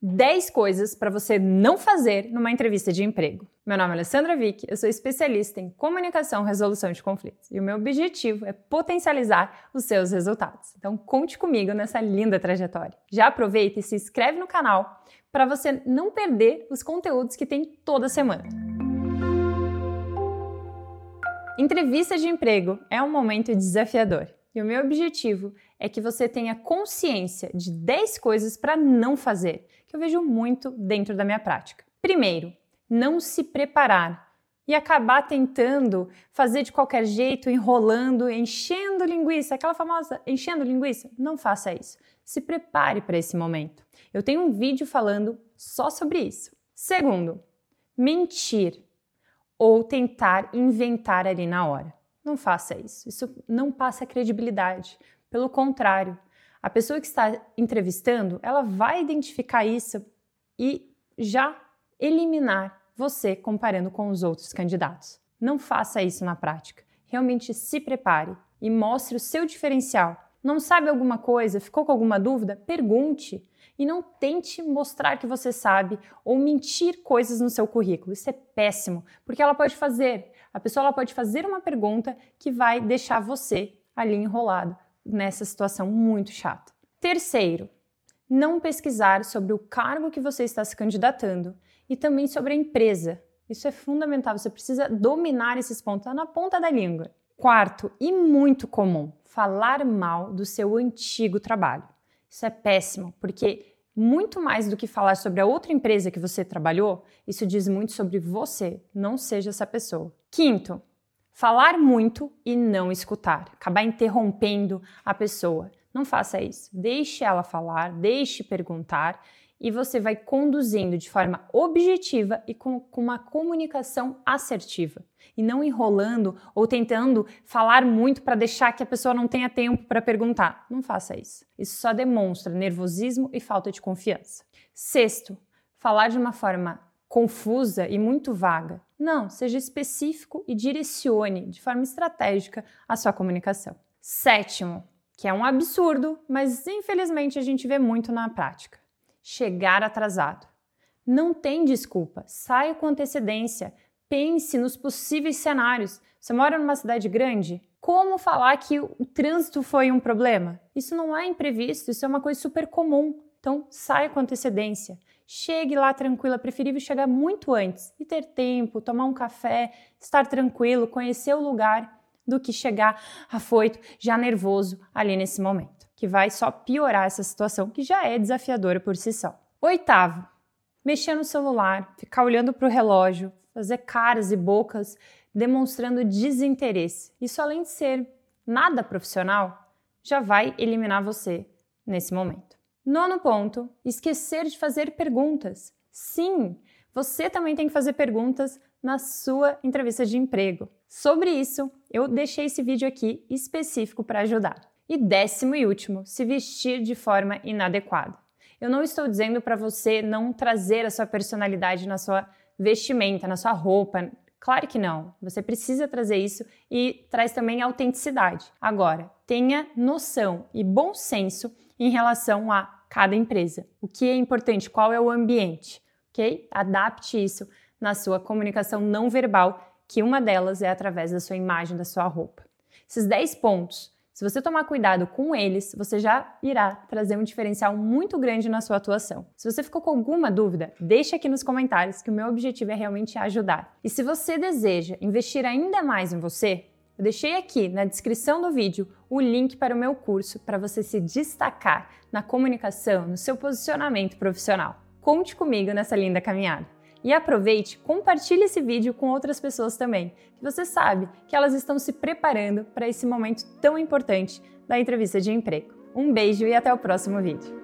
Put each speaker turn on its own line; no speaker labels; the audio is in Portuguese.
10 coisas para você não fazer numa entrevista de emprego. Meu nome é Alessandra Vick, eu sou especialista em comunicação e resolução de conflitos e o meu objetivo é potencializar os seus resultados. Então conte comigo nessa linda trajetória. Já aproveita e se inscreve no canal para você não perder os conteúdos que tem toda semana. Entrevista de emprego é um momento desafiador e o meu objetivo é que você tenha consciência de 10 coisas para não fazer, que eu vejo muito dentro da minha prática. Primeiro, não se preparar e acabar tentando fazer de qualquer jeito, enrolando, enchendo linguiça, aquela famosa enchendo linguiça. Não faça isso. Se prepare para esse momento. Eu tenho um vídeo falando só sobre isso. Segundo, mentir ou tentar inventar ali na hora. Não faça isso. Isso não passa credibilidade. Pelo contrário, a pessoa que está entrevistando, ela vai identificar isso e já eliminar você comparando com os outros candidatos. Não faça isso na prática. Realmente se prepare e mostre o seu diferencial. Não sabe alguma coisa? Ficou com alguma dúvida? Pergunte e não tente mostrar que você sabe ou mentir coisas no seu currículo. Isso é péssimo, porque ela pode fazer, a pessoa ela pode fazer uma pergunta que vai deixar você ali enrolado nessa situação muito chata. Terceiro, não pesquisar sobre o cargo que você está se candidatando e também sobre a empresa. Isso é fundamental, você precisa dominar esses pontos, tá na ponta da língua. Quarto, e muito comum, falar mal do seu antigo trabalho. Isso é péssimo, porque muito mais do que falar sobre a outra empresa que você trabalhou, isso diz muito sobre você. Não seja essa pessoa. Quinto, falar muito e não escutar, acabar interrompendo a pessoa. Não faça isso. Deixe ela falar, deixe perguntar e você vai conduzindo de forma objetiva e com, com, uma comunicação assertiva. E não enrolando ou tentando falar muito para deixar que a pessoa não tenha tempo para perguntar. Não faça isso. Isso só demonstra nervosismo e falta de confiança. Sexto, falar de uma forma confusa e muito vaga. Não, seja específico e direcione de forma estratégica a sua comunicação. Sétimo, que é um absurdo, mas infelizmente a gente vê muito na prática chegar atrasado. Não tem desculpa, saia com antecedência, pense nos possíveis cenários. Você mora numa cidade grande? Como falar que o trânsito foi um problema? Isso não é imprevisto, isso é uma coisa super comum. Então, saia com antecedência. Chegue lá tranquila, é preferível chegar muito antes e ter tempo, tomar um café, estar tranquilo, conhecer o lugar, do que chegar afoito, já nervoso ali nesse momento que vai só piorar essa situação que já é desafiadora por si só. Oitavo, mexer no celular, ficar olhando para o relógio, fazer caras e bocas demonstrando desinteresse. Isso, além de ser nada profissional, já vai eliminar você nesse momento. Nono ponto: esquecer de fazer perguntas. Sim, você também tem que fazer perguntas na sua entrevista de emprego. Sobre isso, eu deixei esse vídeo aqui específico para ajudar. E décimo e último, se vestir de forma inadequada. Eu não estou dizendo para você não trazer a sua personalidade na sua vestimenta, na sua roupa. Claro que não. Você precisa trazer isso e traz também autenticidade. Agora, tenha noção e bom senso em relação a cada empresa. O que é importante, qual é o ambiente, ok? Adapte isso na sua comunicação não verbal, que uma delas é através da sua imagem, da sua roupa. Esses 10 pontos se você tomar cuidado com eles, você já irá trazer um diferencial muito grande na sua atuação. Se você ficou com alguma dúvida, deixe aqui nos comentários que o meu objetivo é realmente ajudar. E se você deseja investir ainda mais em você, eu deixei aqui na descrição do vídeo o link para o meu curso para você se destacar na comunicação, no seu posicionamento profissional. Conte comigo nessa linda caminhada. E aproveite, compartilhe esse vídeo com outras pessoas também, que você sabe que elas estão se preparando para esse momento tão importante da entrevista de emprego. Um beijo e até o próximo vídeo.